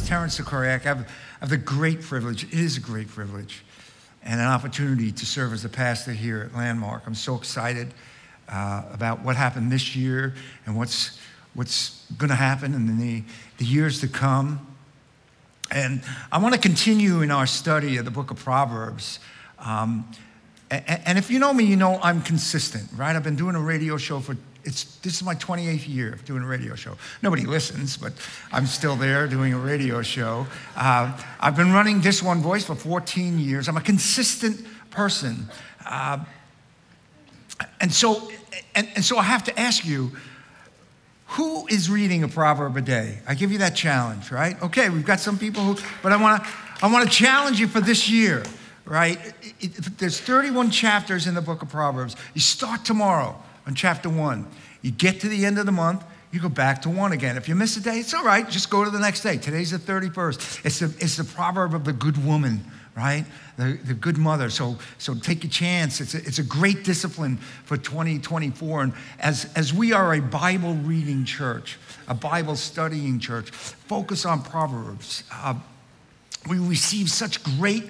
is Terence Sikoryak. I have, I have the great privilege, it is a great privilege, and an opportunity to serve as a pastor here at Landmark. I'm so excited uh, about what happened this year and what's, what's going to happen in the, the years to come. And I want to continue in our study of the book of Proverbs. Um, and, and if you know me, you know I'm consistent, right? I've been doing a radio show for it's, this is my 28th year of doing a radio show. Nobody listens, but I'm still there doing a radio show. Uh, I've been running This One Voice for 14 years. I'm a consistent person. Uh, and, so, and, and so I have to ask you, who is reading a proverb a day? I give you that challenge, right? Okay, we've got some people who, but I want to I want to challenge you for this year, right? It, it, there's 31 chapters in the book of Proverbs. You start tomorrow on chapter one. You get to the end of the month, you go back to one again. If you miss a day, it's all right. Just go to the next day. Today's the 31st. It's the, it's the proverb of the good woman, right? The, the good mother. So, so take a chance. It's a, it's a great discipline for 2024. And as, as we are a Bible reading church, a Bible studying church, focus on Proverbs. Uh, we receive such great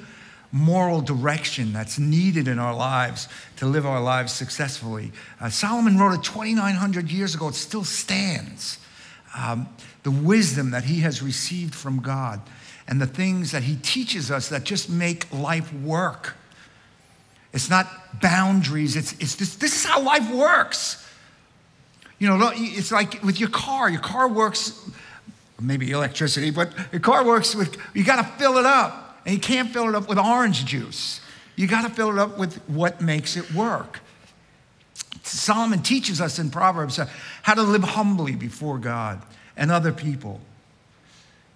moral direction that's needed in our lives to live our lives successfully. Uh, Solomon wrote it 2,900 years ago, it still stands. Um, the wisdom that he has received from God and the things that he teaches us that just make life work. It's not boundaries, it's, it's this, this is how life works. You know, it's like with your car, your car works, maybe electricity, but your car works with, you got to fill it up. And you can't fill it up with orange juice. You got to fill it up with what makes it work. Solomon teaches us in Proverbs how to live humbly before God and other people.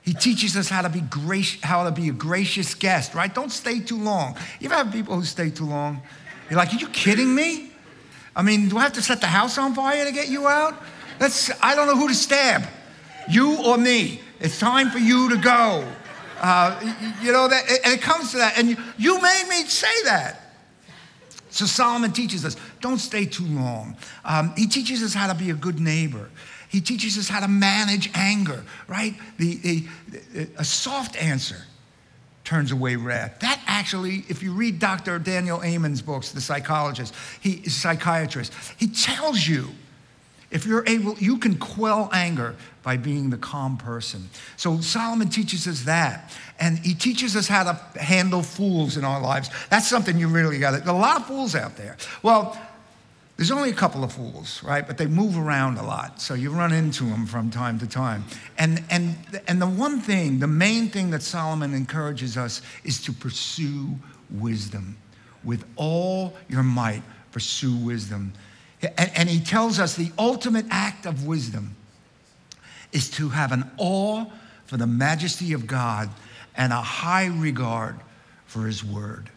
He teaches us how to be gracious, how to be a gracious guest, right? Don't stay too long. You ever have people who stay too long? You're like, are you kidding me? I mean, do I have to set the house on fire to get you out? That's I don't know who to stab, you or me. It's time for you to go. Uh, you know, that, and it comes to that. And you, you made me say that. So Solomon teaches us don't stay too long. Um, he teaches us how to be a good neighbor. He teaches us how to manage anger, right? The, the, the, a soft answer turns away wrath. That actually, if you read Dr. Daniel Amen's books, the psychologist, he is a psychiatrist, he tells you if you're able, you can quell anger by being the calm person. So Solomon teaches us that. And he teaches us how to handle fools in our lives. That's something you really got to, a lot of fools out there. Well, there's only a couple of fools, right? But they move around a lot. So you run into them from time to time. And, and, and the one thing, the main thing that Solomon encourages us is to pursue wisdom. With all your might, pursue wisdom. And, and he tells us the ultimate act of wisdom is to have an awe for the majesty of God and a high regard for his word.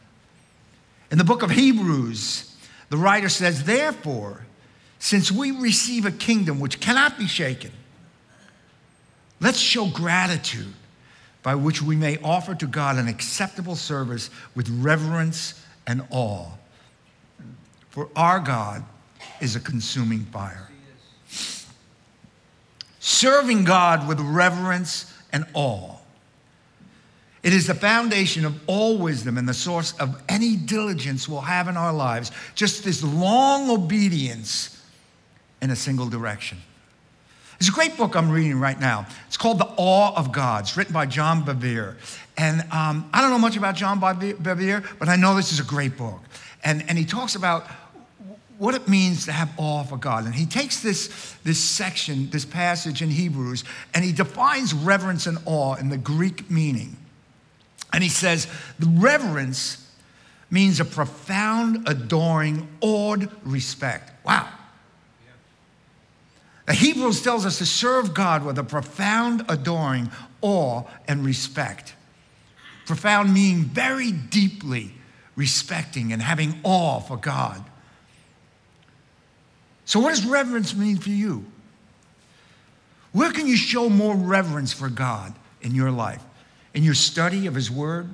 In the book of Hebrews, the writer says, Therefore, since we receive a kingdom which cannot be shaken, let's show gratitude by which we may offer to God an acceptable service with reverence and awe. For our God is a consuming fire. Serving God with reverence and awe. It is the foundation of all wisdom and the source of any diligence we'll have in our lives, just this long obedience in a single direction. There's a great book I'm reading right now. It's called The Awe of God. It's written by John Bevere. And um, I don't know much about John Bevere, but I know this is a great book. And, and he talks about what it means to have awe for God. And he takes this, this section, this passage in Hebrews, and he defines reverence and awe in the Greek meaning. And he says, the reverence means a profound, adoring, awed respect. Wow. The Hebrews tells us to serve God with a profound, adoring awe and respect. Profound meaning very deeply respecting and having awe for God. So, what does reverence mean for you? Where can you show more reverence for God in your life? In your study of His Word?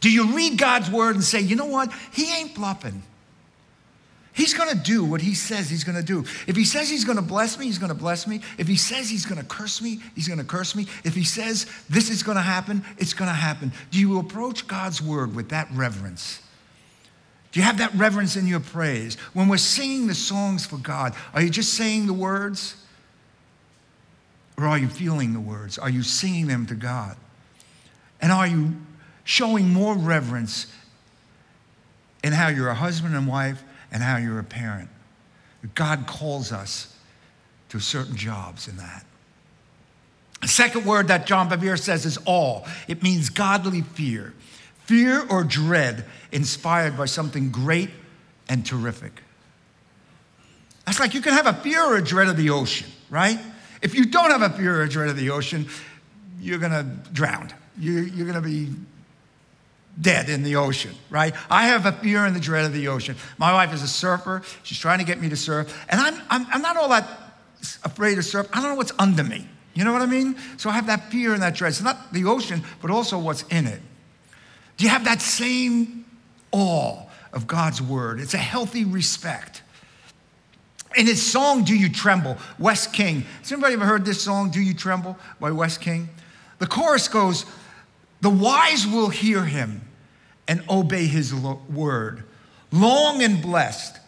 Do you read God's Word and say, you know what? He ain't bluffing. He's going to do what he says he's going to do. If he says he's going to bless me, he's going to bless me. If he says he's going to curse me, he's going to curse me. If he says this is going to happen, it's going to happen. Do you approach God's word with that reverence? Do you have that reverence in your praise? When we're singing the songs for God, are you just saying the words? Or are you feeling the words? Are you singing them to God? And are you showing more reverence in how you're a husband and wife and how you're a parent? God calls us to certain jobs in that. The second word that John Bevere says is awe. It means godly fear. Fear or dread inspired by something great and terrific. That's like you can have a fear or a dread of the ocean, right? If you don't have a fear or a dread of the ocean, you're to drown. You're, you're to be dead in the ocean, right? I have a fear and the dread of the ocean. My wife is a surfer. She's trying to get me to surf. And I'm, I'm, I'm not all that afraid to surf. I don't know what's under me. You know what I mean? So I have that fear and that dread. It's not the ocean, but also what's in it. Do you have that same awe of God's word? It's a healthy respect. In his song, Do You Tremble, Wes King. Has anybody ever heard this song, Do You Tremble, by Wes King? The chorus goes, The wise will hear him and obey his word. Long and blessed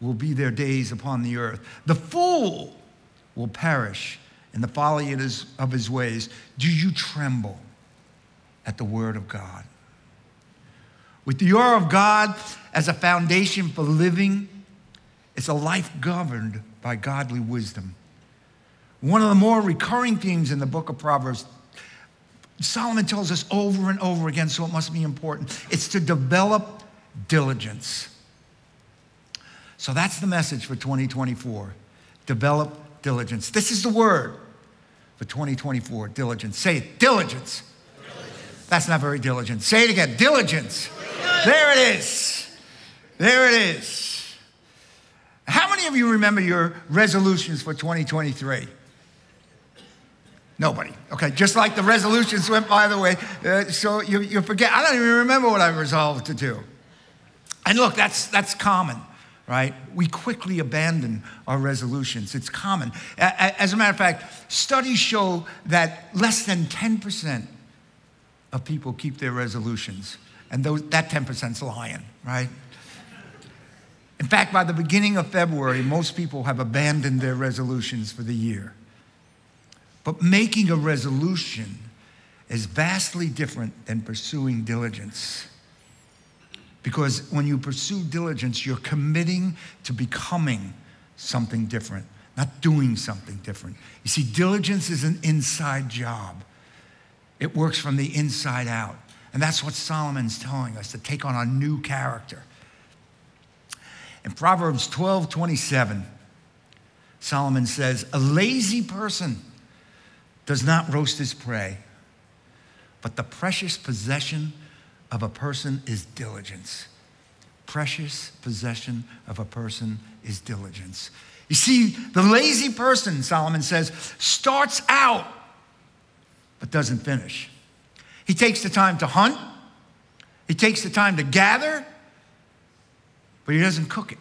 will be their days upon the earth. The fool will perish in the folly of his ways. Do you tremble at the word of God? With the awe of God as a foundation for living, it's a life governed by godly wisdom. One of the more recurring themes in the book of Proverbs, Solomon tells us over and over again, so it must be important. It's to develop diligence. So that's the message for 2024. Develop diligence. This is the word for 2024 diligence. Say it diligence. diligence. That's not very diligent. Say it again diligence. There it is. There it is. How many of you remember your resolutions for 2023? Nobody. Okay, just like the resolutions went by the way. Uh, so you, you forget. I don't even remember what I resolved to do. And look, that's, that's common, right? We quickly abandon our resolutions. It's common. As a matter of fact, studies show that less than 10% of people keep their resolutions. And those, that 10% is lying, right? In fact, by the beginning of February, most people have abandoned their resolutions for the year. But making a resolution is vastly different than pursuing diligence. Because when you pursue diligence, you're committing to becoming something different, not doing something different. You see, diligence is an inside job, it works from the inside out. And that's what Solomon's telling us to take on a new character. In Proverbs 12 27, Solomon says, A lazy person does not roast his prey, but the precious possession of a person is diligence. Precious possession of a person is diligence. You see, the lazy person, Solomon says, starts out but doesn't finish. He takes the time to hunt, he takes the time to gather, but he doesn't cook it.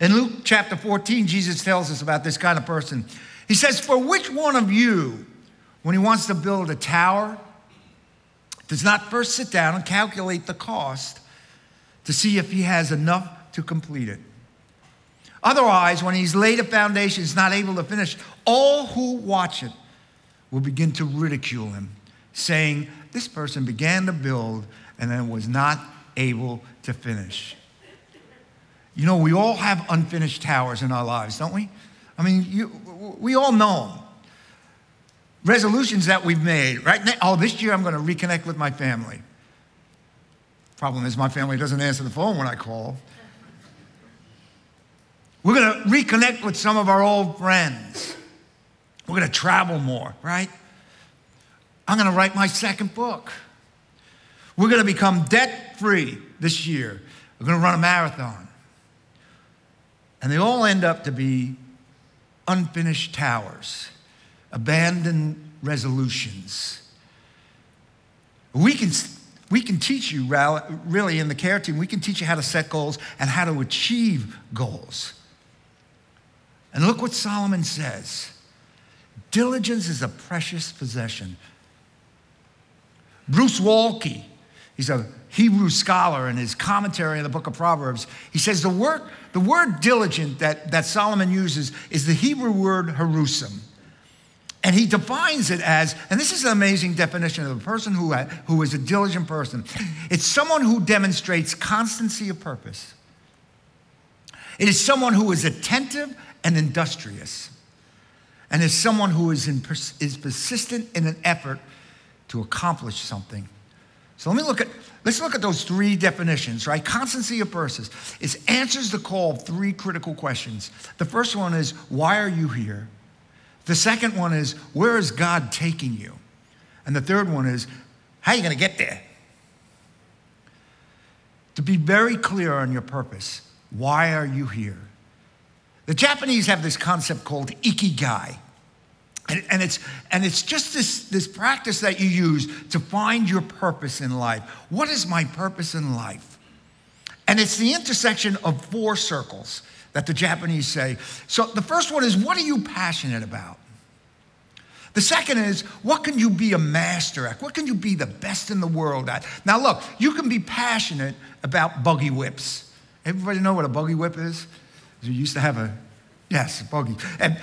In Luke chapter 14, Jesus tells us about this kind of person. He says, For which one of you, when he wants to build a tower, does not first sit down and calculate the cost to see if he has enough to complete it? Otherwise, when he's laid a foundation, he's not able to finish. All who watch it will begin to ridicule him, saying, This person began to build and then was not able to finish. You know, we all have unfinished towers in our lives, don't we? I mean, you, we all know them. Resolutions that we've made, right? Now, oh, this year I'm going to reconnect with my family. Problem is, my family doesn't answer the phone when I call. We're going to reconnect with some of our old friends. We're going to travel more, right? I'm going to write my second book. We're going to become debt free this year. We're going to run a marathon. And they all end up to be unfinished towers, abandoned resolutions. We can, we can teach you, really, in the care team, we can teach you how to set goals and how to achieve goals. And look what Solomon says diligence is a precious possession. Bruce Waltke, he's a Hebrew scholar in his commentary on the book of Proverbs, he says the word, the word diligent that, that Solomon uses is the Hebrew word harusim. And he defines it as, and this is an amazing definition of a person who, who is a diligent person. It's someone who demonstrates constancy of purpose. It is someone who is attentive and industrious, and is someone who is, in, is persistent in an effort to accomplish something. So let me look at, let's look at those three definitions, right? Constancy of purpose. It answers the call of three critical questions. The first one is, why are you here? The second one is, where is God taking you? And the third one is, how are you going to get there? To be very clear on your purpose, why are you here? The Japanese have this concept called ikigai. And, and, it's, and it's just this, this practice that you use to find your purpose in life. What is my purpose in life? And it's the intersection of four circles that the Japanese say. So the first one is, what are you passionate about? The second is, what can you be a master at? What can you be the best in the world at? Now, look, you can be passionate about buggy whips. Everybody know what a buggy whip is? You used to have a, yes, buggy. And,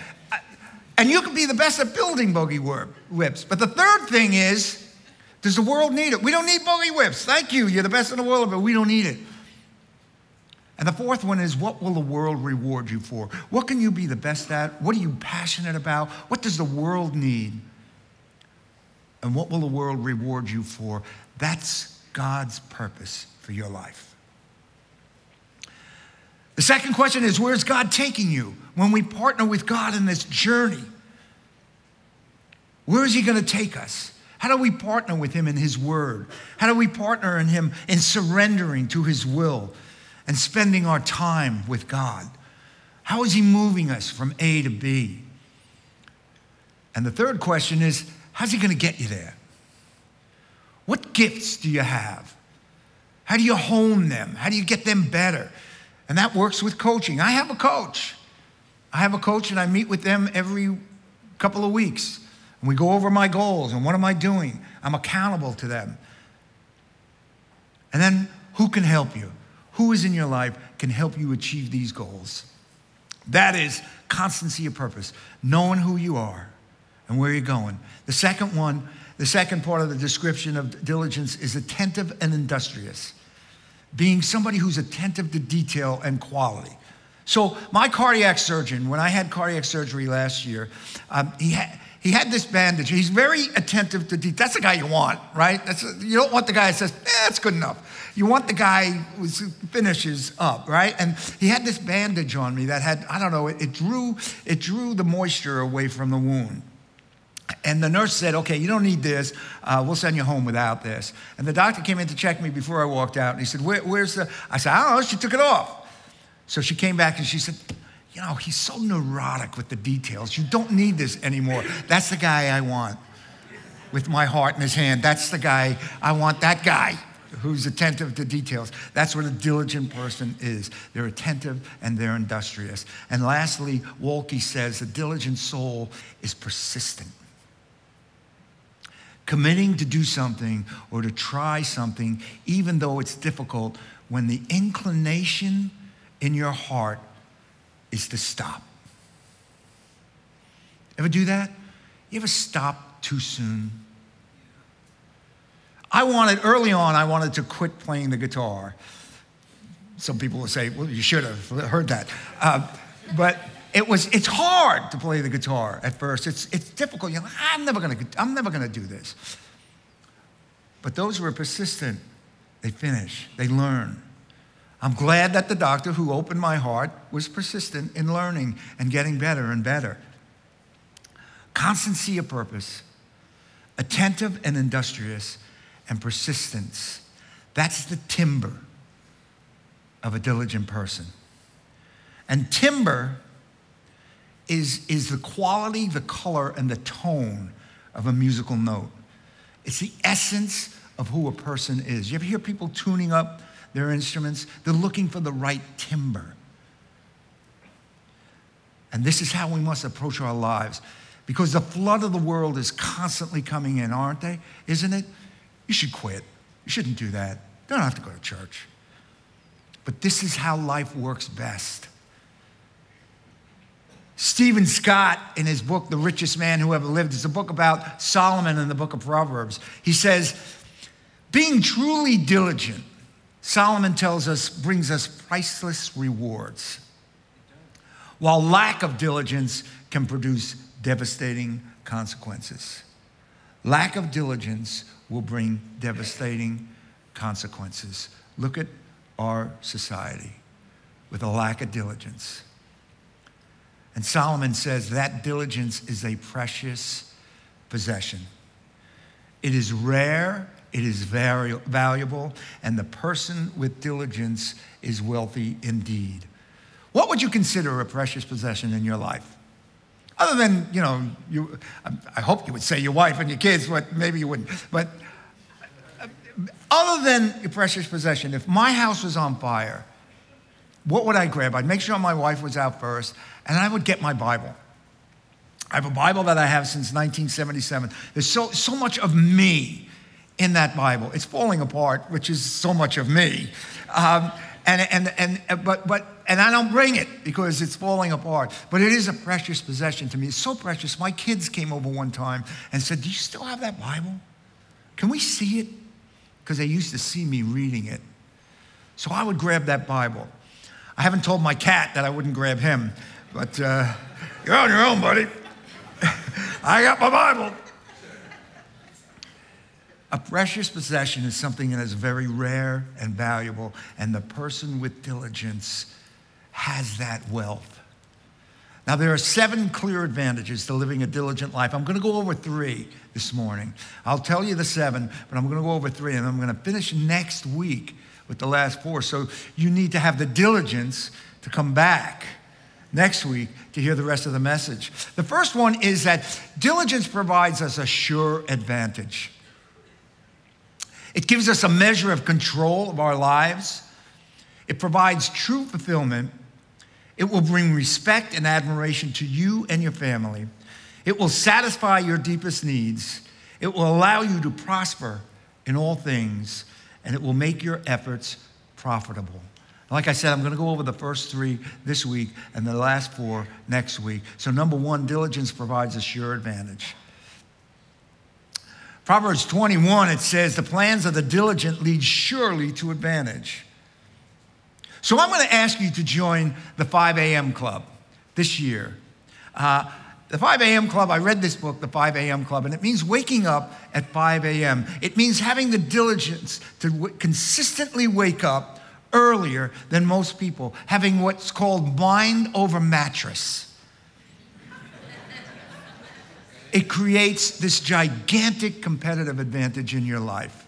and you can be the best at building buggy whips. But the third thing is, does the world need it? We don't need buggy whips. Thank you. You're the best in the world, but we don't need it. And the fourth one is what will the world reward you for? What can you be the best at? What are you passionate about? What does the world need? And what will the world reward you for? That's God's purpose for your life. The second question is where's God taking you when we partner with God in this journey? Where is He going to take us? How do we partner with Him in His Word? How do we partner in Him in surrendering to His will? and spending our time with God? How is He moving us from A to B? And the third question is how's He going to get you there? What gifts do you have? How do you hone them? How do you get them better? And that works with coaching. I have a coach. I have a coach, and I meet with them every couple of weeks. And we go over my goals and what am I doing? I'm accountable to them. And then who can help you? who is in your life can help you achieve these goals. That is constancy of purpose, knowing who you are and where you're going. The second one, the second part of the description of diligence is attentive and industrious, being somebody who's attentive to detail and quality. So, my cardiac surgeon, when I had cardiac surgery last year, um, he had he had this bandage. He's very attentive to detail. That's the guy you want, right? That's a, you don't want the guy that says, eh, that's good enough. You want the guy who finishes up, right? And he had this bandage on me that had, I don't know, it, it drew, it drew the moisture away from the wound. And the nurse said, okay, you don't need this. Uh, we'll send you home without this. And the doctor came in to check me before I walked out. And he said, Where, where's the, I said, I don't know, she took it off. So she came back and she said, you know, he's so neurotic with the details. You don't need this anymore. That's the guy I want with my heart in his hand. That's the guy, I want that guy who's attentive to details. That's what a diligent person is. They're attentive and they're industrious. And lastly, Waltke says a diligent soul is persistent. Committing to do something or to try something, even though it's difficult, when the inclination in your heart is to stop. Ever do that? You ever stop too soon? I wanted, early on, I wanted to quit playing the guitar. Some people will say, well, you should have heard that. Uh, but it was, it's hard to play the guitar at first. It's, it's difficult. You're like, I'm never gonna, I'm never gonna do this. But those who are persistent, they finish, they learn. I'm glad that the doctor who opened my heart was persistent in learning and getting better and better. Constancy of purpose, attentive and industrious, and persistence. That's the timber of a diligent person. And timber is, is the quality, the color, and the tone of a musical note. It's the essence of who a person is. You ever hear people tuning up their instruments? They're looking for the right timber. And this is how we must approach our lives. Because the flood of the world is constantly coming in, aren't they? Isn't it? You should quit. You shouldn't do that. You don't have to go to church. But this is how life works best. Steven Scott, in his book, The Richest Man Who Ever Lived, is a book about Solomon in the book of Proverbs. He says, Being truly diligent, Solomon tells us, brings us priceless rewards, while lack of diligence can produce devastating consequences. Lack of diligence will bring devastating consequences. Look at our society with a lack of diligence. And Solomon says that diligence is a precious possession. It is rare, it is very valuable, and the person with diligence is wealthy indeed. What would you consider a precious possession in your life? Other than, you know, you, I hope you would say your wife and your kids, but maybe you wouldn't. But uh, other than your precious possession, if my house was on fire, what would I grab? I'd make sure my wife was out first, and I would get my Bible. I have a Bible that I have since 1977. There's so, so much of me in that Bible. It's falling apart, which is so much of me. Um, and, and, and, but, but, and I don't bring it because it's falling apart. But it is a precious possession to me. It's so precious. My kids came over one time and said, Do you still have that Bible? Can we see it? Because they used to see me reading it. So I would grab that Bible. I haven't told my cat that I wouldn't grab him, but uh, you're on your own, buddy. I got my Bible. A precious possession is something that is very rare and valuable, and the person with diligence has that wealth. Now, there are seven clear advantages to living a diligent life. I'm going to go over three this morning. I'll tell you the seven, but I'm going to go over three, and I'm going to finish next week with the last four. So you need to have the diligence to come back next week to hear the rest of the message. The first one is that diligence provides us a sure advantage. It gives us a measure of control of our lives. It provides true fulfillment. It will bring respect and admiration to you and your family. It will satisfy your deepest needs. It will allow you to prosper in all things, and it will make your efforts profitable. Like I said, I'm going to go over the first three this week and the last four next week. So, number one, diligence provides a sure advantage. Proverbs 21, it says, The plans of the diligent lead surely to advantage. So I'm going to ask you to join the 5 a.m. club this year. Uh, the 5 a.m. club, I read this book, The 5 a.m. Club, and it means waking up at 5 a.m. It means having the diligence to w- consistently wake up earlier than most people, having what's called mind over mattress. It creates this gigantic competitive advantage in your life.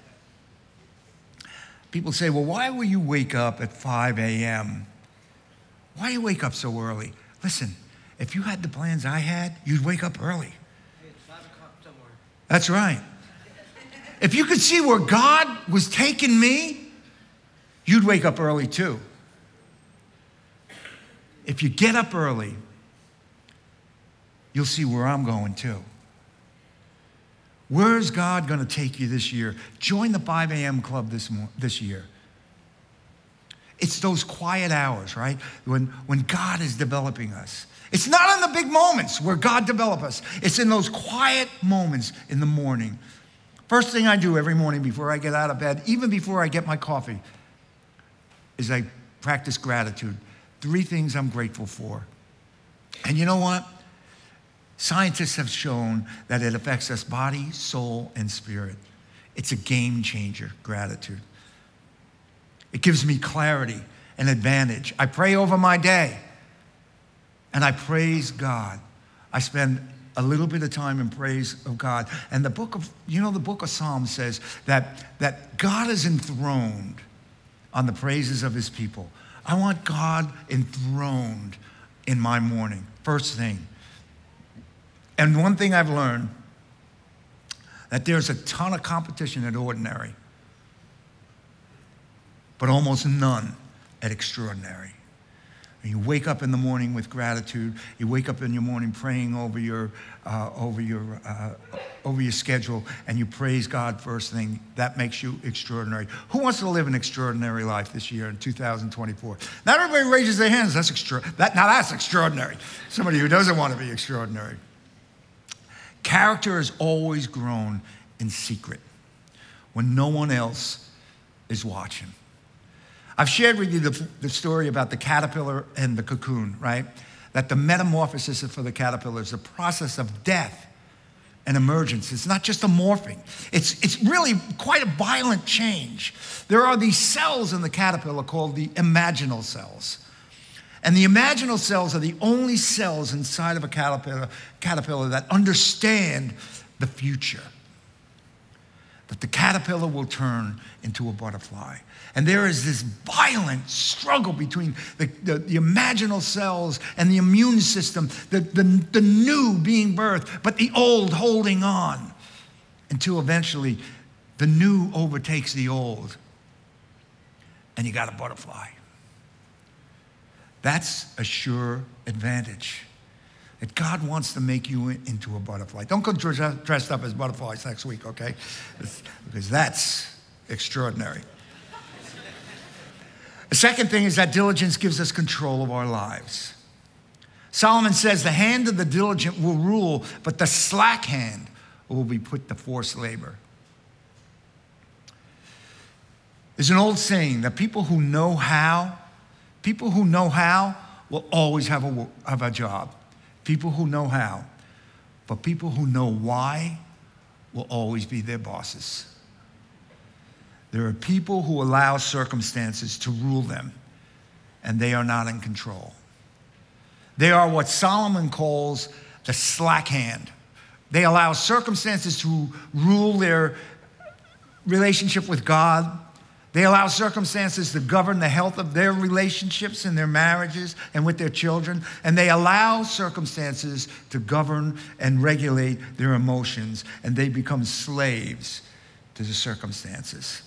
People say, well, why will you wake up at 5 a.m.? Why do you wake up so early? Listen, if you had the plans I had, you'd wake up early. That's right. If you could see where God was taking me, you'd wake up early too. If you get up early, you'll see where I'm going too. Where's God going to take you this year? Join the 5 a.m. club this, this year. It's those quiet hours, right? When, when God is developing us. It's not in the big moments where God develops us, it's in those quiet moments in the morning. First thing I do every morning before I get out of bed, even before I get my coffee, is I practice gratitude. Three things I'm grateful for. And you know what? Scientists have shown that it affects us body, soul, and spirit. It's a game changer, gratitude. It gives me clarity and advantage. I pray over my day and I praise God. I spend a little bit of time in praise of God. And the book of, you know, the book of Psalms says that, that God is enthroned on the praises of his people. I want God enthroned in my morning, first thing. And one thing I've learned that there's a ton of competition at ordinary. but almost none at extraordinary. And you wake up in the morning with gratitude. You wake up in your morning praying over your, uh, over, your, uh, over your schedule, and you praise God first thing. That makes you extraordinary. Who wants to live an extraordinary life this year in 2024? Not everybody raises their hands. That's extra- that, now that's extraordinary. Somebody who doesn't want to be extraordinary. Character is always grown in secret when no one else is watching. I've shared with you the, the story about the caterpillar and the cocoon, right? That the metamorphosis for the caterpillar is a process of death and emergence. It's not just a morphing, it's, it's really quite a violent change. There are these cells in the caterpillar called the imaginal cells. And the imaginal cells are the only cells inside of a caterpillar, caterpillar that understand the future. That the caterpillar will turn into a butterfly. And there is this violent struggle between the, the, the imaginal cells and the immune system, the, the, the new being birthed, but the old holding on until eventually the new overtakes the old and you got a butterfly. That's a sure advantage. That God wants to make you into a butterfly. Don't go dressed up as butterflies next week, okay? Because that's extraordinary. The second thing is that diligence gives us control of our lives. Solomon says, The hand of the diligent will rule, but the slack hand will be put to forced labor. There's an old saying that people who know how, people who know how will always have a, have a job. People who know how. But people who know why will always be their bosses. There are people who allow circumstances to rule them, and they are not in control. They are what Solomon calls the slack hand. They allow circumstances to rule their relationship with God. They allow circumstances to govern the health of their relationships and their marriages and with their children. And they allow circumstances to govern and regulate their emotions. And they become slaves to the circumstances.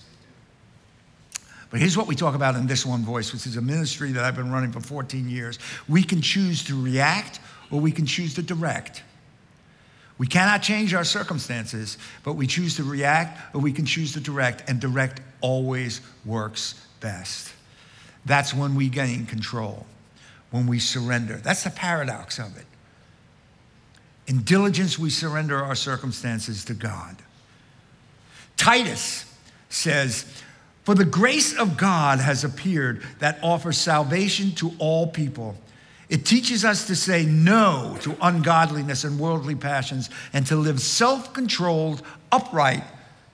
But here's what we talk about in this one voice, which is a ministry that I've been running for 14 years. We can choose to react or we can choose to direct. We cannot change our circumstances, but we choose to react or we can choose to direct, and direct always works best. That's when we gain control, when we surrender. That's the paradox of it. In diligence, we surrender our circumstances to God. Titus says, for the grace of God has appeared that offers salvation to all people. It teaches us to say no to ungodliness and worldly passions and to live self controlled, upright,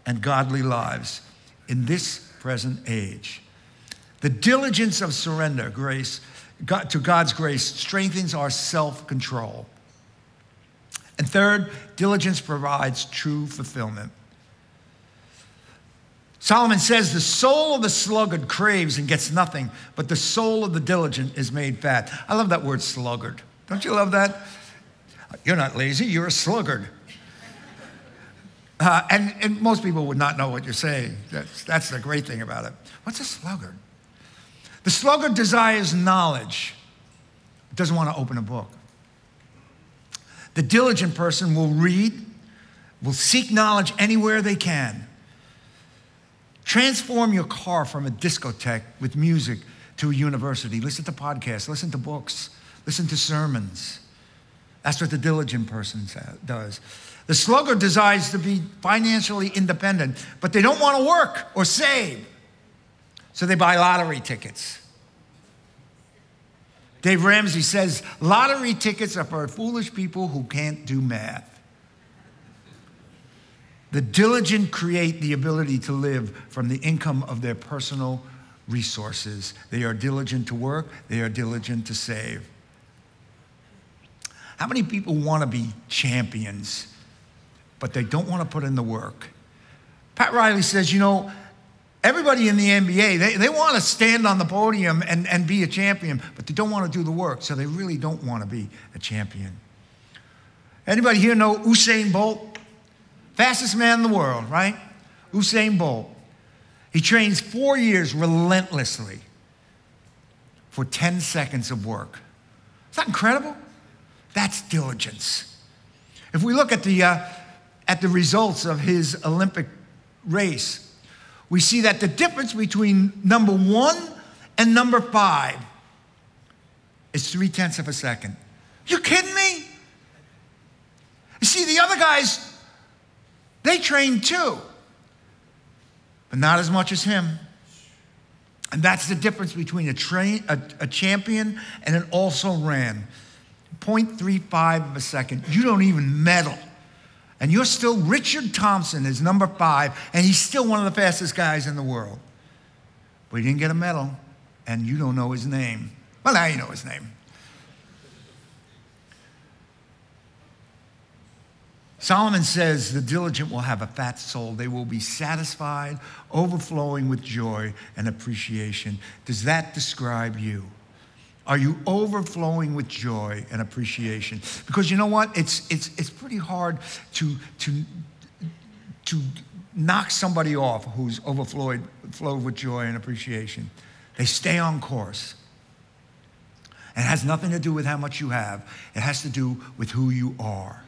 and godly lives in this present age. The diligence of surrender grace, to God's grace strengthens our self control. And third, diligence provides true fulfillment. Solomon says, The soul of the sluggard craves and gets nothing, but the soul of the diligent is made fat. I love that word sluggard. Don't you love that? You're not lazy, you're a sluggard. Uh, and, and most people would not know what you're saying. That's, that's the great thing about it. What's a sluggard? The sluggard desires knowledge, doesn't want to open a book. The diligent person will read, will seek knowledge anywhere they can. Transform your car from a discotheque with music to a university. Listen to podcasts, listen to books, listen to sermons. That's what the diligent person does. The sluggard desires to be financially independent, but they don't want to work or save. So they buy lottery tickets. Dave Ramsey says lottery tickets are for foolish people who can't do math. The diligent create the ability to live from the income of their personal resources. They are diligent to work, they are diligent to save. How many people want to be champions, but they don't want to put in the work? Pat Riley says, you know, everybody in the NBA, they, they want to stand on the podium and, and be a champion, but they don't want to do the work, so they really don't want to be a champion. Anybody here know Usain Bolt? Fastest man in the world, right? Usain Bolt. He trains four years relentlessly for 10 seconds of work. Is that incredible? That's diligence. If we look at the, uh, at the results of his Olympic race, we see that the difference between number one and number five is three tenths of a second. You kidding me? You see, the other guys, they trained too, but not as much as him. And that's the difference between a, train, a, a champion and an also ran. 0.35 of a second. You don't even medal. And you're still, Richard Thompson is number five, and he's still one of the fastest guys in the world. But he didn't get a medal, and you don't know his name. Well, now you know his name. Solomon says, The diligent will have a fat soul. They will be satisfied, overflowing with joy and appreciation. Does that describe you? Are you overflowing with joy and appreciation? Because you know what? It's, it's, it's pretty hard to, to, to knock somebody off who's overflowed flowed with joy and appreciation. They stay on course. And it has nothing to do with how much you have, it has to do with who you are.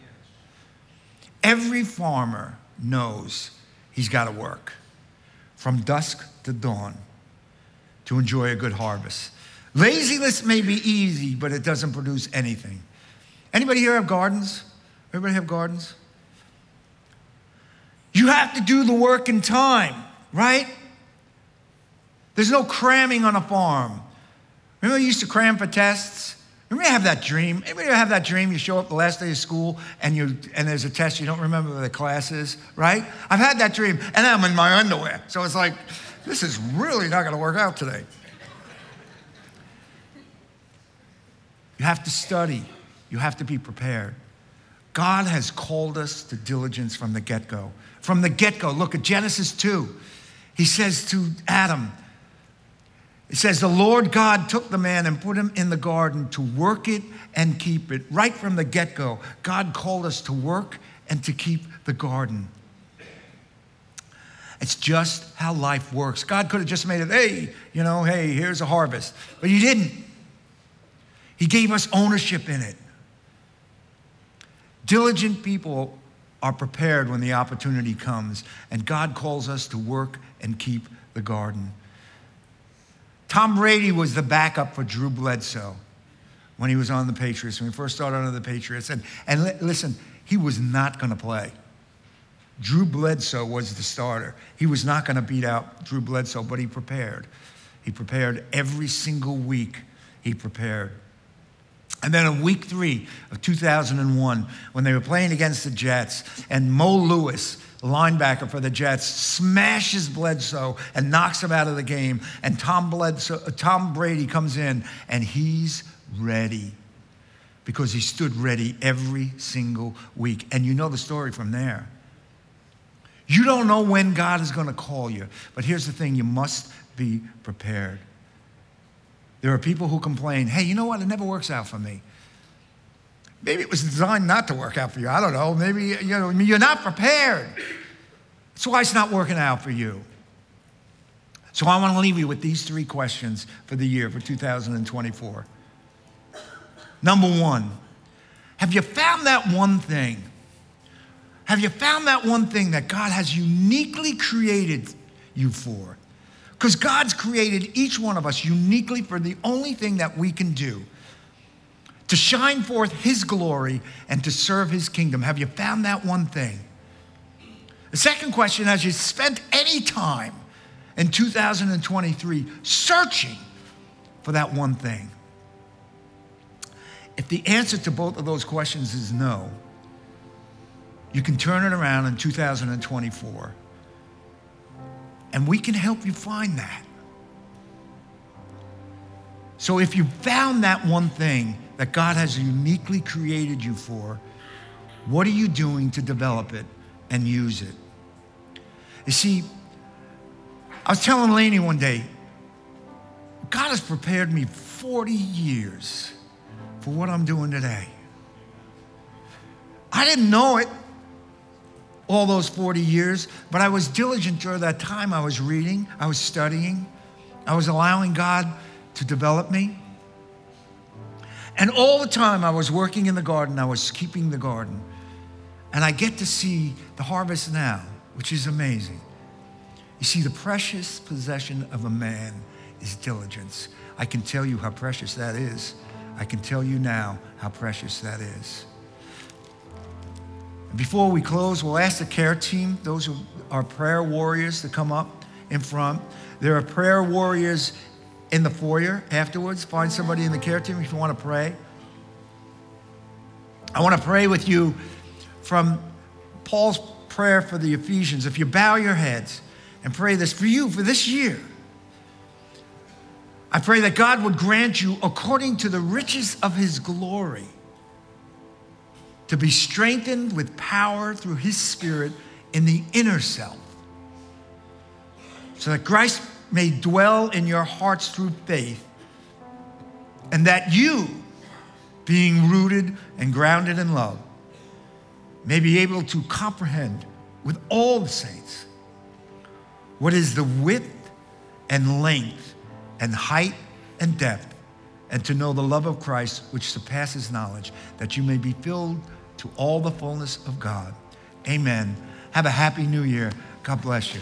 Every farmer knows he's got to work from dusk to dawn to enjoy a good harvest. Laziness may be easy, but it doesn't produce anything. Anybody here have gardens? Everybody have gardens? You have to do the work in time, right? There's no cramming on a farm. Remember, you used to cram for tests? Remember, have that dream. Anybody have that dream? You show up the last day of school and you and there's a test. You don't remember the class is, right? I've had that dream, and I'm in my underwear. So it's like, this is really not going to work out today. You have to study. You have to be prepared. God has called us to diligence from the get go. From the get go, look at Genesis 2. He says to Adam, it says, The Lord God took the man and put him in the garden to work it and keep it. Right from the get go, God called us to work and to keep the garden. It's just how life works. God could have just made it, hey, you know, hey, here's a harvest. But He didn't. He gave us ownership in it. Diligent people are prepared when the opportunity comes, and God calls us to work and keep the garden. Tom Brady was the backup for Drew Bledsoe when he was on the Patriots, when he first started under the Patriots. And, and li- listen, he was not going to play. Drew Bledsoe was the starter. He was not going to beat out Drew Bledsoe, but he prepared. He prepared every single week. He prepared. And then in week three of 2001, when they were playing against the Jets, and Mo Lewis, linebacker for the Jets, smashes Bledsoe and knocks him out of the game, and Tom, Bledsoe, uh, Tom Brady comes in, and he's ready because he stood ready every single week. And you know the story from there. You don't know when God is going to call you, but here's the thing you must be prepared. There are people who complain, hey, you know what? It never works out for me. Maybe it was designed not to work out for you. I don't know. Maybe you know, you're not prepared. That's why it's not working out for you. So I want to leave you with these three questions for the year, for 2024. Number one, have you found that one thing? Have you found that one thing that God has uniquely created you for? Because God's created each one of us uniquely for the only thing that we can do to shine forth His glory and to serve His kingdom. Have you found that one thing? The second question Has you spent any time in 2023 searching for that one thing? If the answer to both of those questions is no, you can turn it around in 2024 and we can help you find that. So if you found that one thing that God has uniquely created you for, what are you doing to develop it and use it? You see, I was telling Laney one day, God has prepared me 40 years for what I'm doing today. I didn't know it. All those 40 years, but I was diligent during that time. I was reading, I was studying, I was allowing God to develop me. And all the time I was working in the garden, I was keeping the garden. And I get to see the harvest now, which is amazing. You see, the precious possession of a man is diligence. I can tell you how precious that is. I can tell you now how precious that is. Before we close, we'll ask the care team, those who are prayer warriors, to come up in front. There are prayer warriors in the foyer afterwards. Find somebody in the care team if you want to pray. I want to pray with you from Paul's prayer for the Ephesians. If you bow your heads and pray this for you for this year, I pray that God would grant you, according to the riches of his glory, to be strengthened with power through his Spirit in the inner self, so that Christ may dwell in your hearts through faith, and that you, being rooted and grounded in love, may be able to comprehend with all the saints what is the width and length and height and depth, and to know the love of Christ which surpasses knowledge, that you may be filled to all the fullness of God. Amen. Have a happy new year. God bless you.